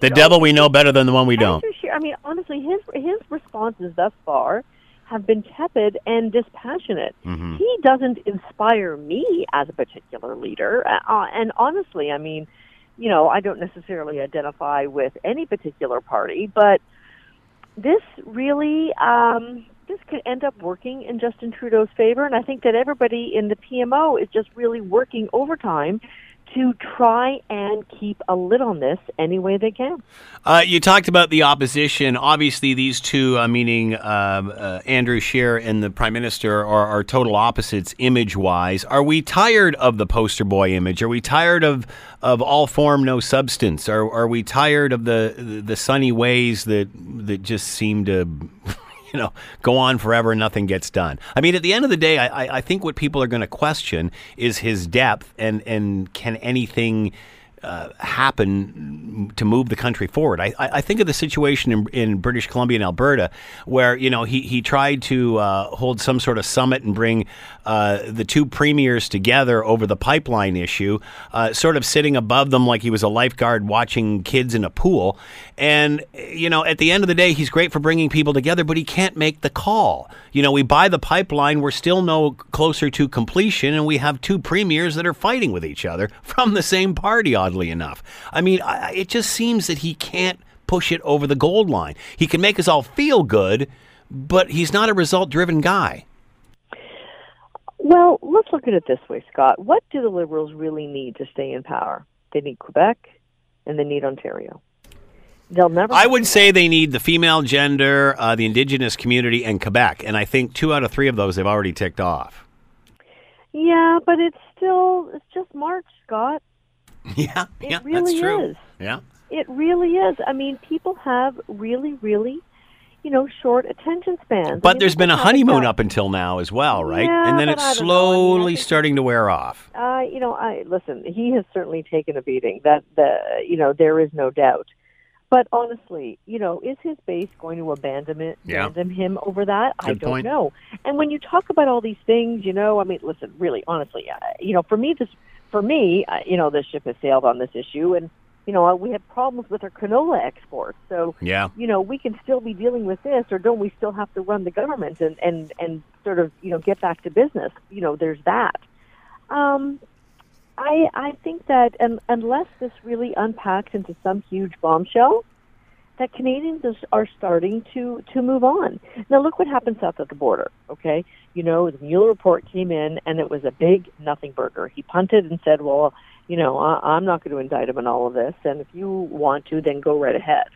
The devil we know better than the one we don't. Andrew Scheer, I mean, honestly, his his responses thus far have been tepid and dispassionate. Mm-hmm. He doesn't inspire me as a particular leader. Uh, and honestly, I mean, you know, I don't necessarily identify with any particular party, but this really um, this could end up working in Justin Trudeau's favor, and I think that everybody in the PMO is just really working overtime to try and keep a lid on this any way they can. Uh, you talked about the opposition. Obviously, these two, uh, meaning um, uh, Andrew Scheer and the Prime Minister, are, are total opposites image wise. Are we tired of the poster boy image? Are we tired of, of all form, no substance? Are, are we tired of the, the sunny ways that, that just seem to. [laughs] you know, go on forever and nothing gets done. I mean, at the end of the day, I, I think what people are going to question is his depth and, and can anything uh, happen to move the country forward. I, I think of the situation in, in, British Columbia and Alberta, where you know he he tried to uh, hold some sort of summit and bring uh, the two premiers together over the pipeline issue, uh, sort of sitting above them like he was a lifeguard watching kids in a pool. And you know, at the end of the day, he's great for bringing people together, but he can't make the call. You know, we buy the pipeline, we're still no closer to completion, and we have two premiers that are fighting with each other [laughs] from the same party oddly enough. I mean, I, it just seems that he can't push it over the gold line. He can make us all feel good, but he's not a result driven guy. Well, let's look at it this way, Scott. What do the Liberals really need to stay in power? They need Quebec and they need Ontario. They'll never. I would say they need the female gender, uh, the Indigenous community, and Quebec. And I think two out of three of those they've already ticked off. Yeah, but it's still it's just March, Scott. [laughs] Yeah, it yeah, really that's true. is. Yeah, it really is. I mean, people have really, really, you know, short attention spans. But I mean, there's been a honeymoon up until now as well, right? Yeah, and then it's I know. I mean, slowly starting to wear off. Uh, you know, I listen. He has certainly taken a beating. That the you know there is no doubt. But honestly, you know, is his base going to abandon it, Yeah. abandon him over that? Good I don't point. know. And when you talk about all these things, you know, I mean, listen, really, honestly, uh, you know, for me, this, for me, uh, you know, this ship has sailed on this issue, and you know, we have problems with our canola exports. So, Yeah. you know, we can still be dealing with this, or don't we still have to run the government and and and sort of you know get back to business? You know, there's that. Um, I I think that un, unless this really unpacks into some huge bombshell, that Canadians are starting to to move on. Now look what happened south of the border. Okay, you know the Mueller report came in and it was a big nothing burger. He punted and said, "Well, you know, I, I'm not going to indict him on all of this, and if you want to, then go right ahead."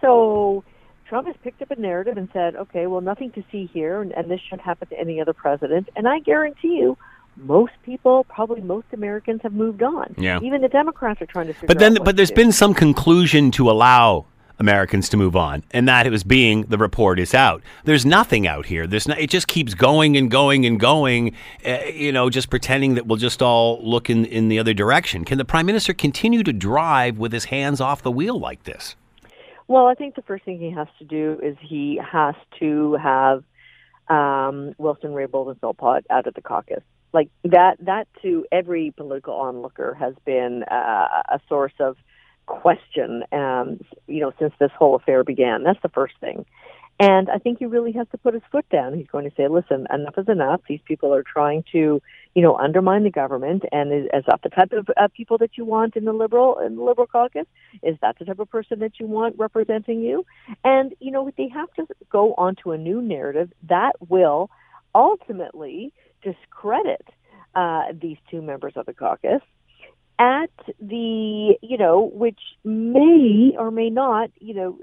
So Trump has picked up a narrative and said, "Okay, well, nothing to see here, and, and this shouldn't happen to any other president." And I guarantee you. Most people, probably most Americans, have moved on. Yeah. Even the Democrats are trying to figure But then, but there's been some conclusion to allow Americans to move on, and that it was being the report is out. There's nothing out here. There's not, it just keeps going and going and going. Uh, you know, just pretending that we'll just all look in in the other direction. Can the prime minister continue to drive with his hands off the wheel like this? Well, I think the first thing he has to do is he has to have um, Wilson, Raybould, and Philpott out of the caucus. Like that, that to every political onlooker has been uh, a source of question. Um, you know, since this whole affair began, that's the first thing. And I think he really has to put his foot down. He's going to say, "Listen, enough is enough. These people are trying to, you know, undermine the government. And is, is that the type of uh, people that you want in the liberal in the liberal caucus? Is that the type of person that you want representing you? And you know, they have to go onto a new narrative that will ultimately discredit uh, these two members of the caucus at the you know which may or may not you know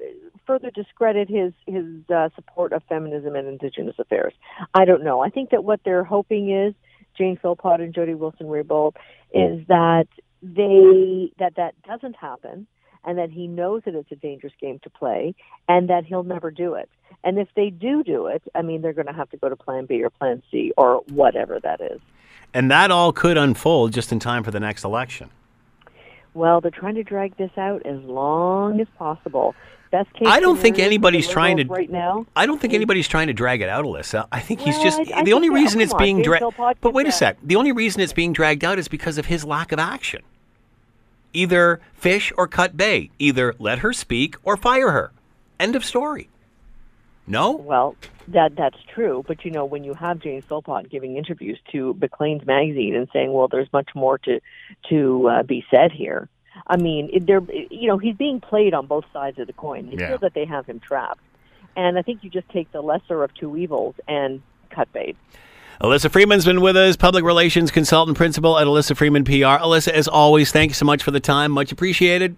further discredit his his uh, support of feminism and indigenous affairs. I don't know. I think that what they're hoping is jane philpott and jody wilson raybould is that they that that doesn't happen and that he knows that it's a dangerous game to play and that he'll never do it. And if they do do it i mean they're going to have to go to plan b or plan c or whatever that is And that all could unfold just in time for the next election. Well, they're trying to drag this out as long as possible. Best case I don't think anybody's trying to- right now. I don't think anybody's trying to drag it out, Alyssa. I think he's Well, just I- I the only reason it's on, being dragged. But wait a sec. The only reason it's being dragged out is because of his lack of action. Either fish or cut bait. Either let her speak or fire her. End of story. No. Well, that that's true, but you know when you have Jane Philpott giving interviews to Maclean's magazine and saying, "Well, there's much more to to uh, be said here," I mean, they're you know he's being played on both sides of the coin. They Yeah. feel that they have him trapped, and I think you just take the lesser of two evils and cut bait. Alyssa Freeman's been with us, public relations consultant principal at Alyssa Freeman PR. Alyssa, as always, thank you so much for the time. Much appreciated.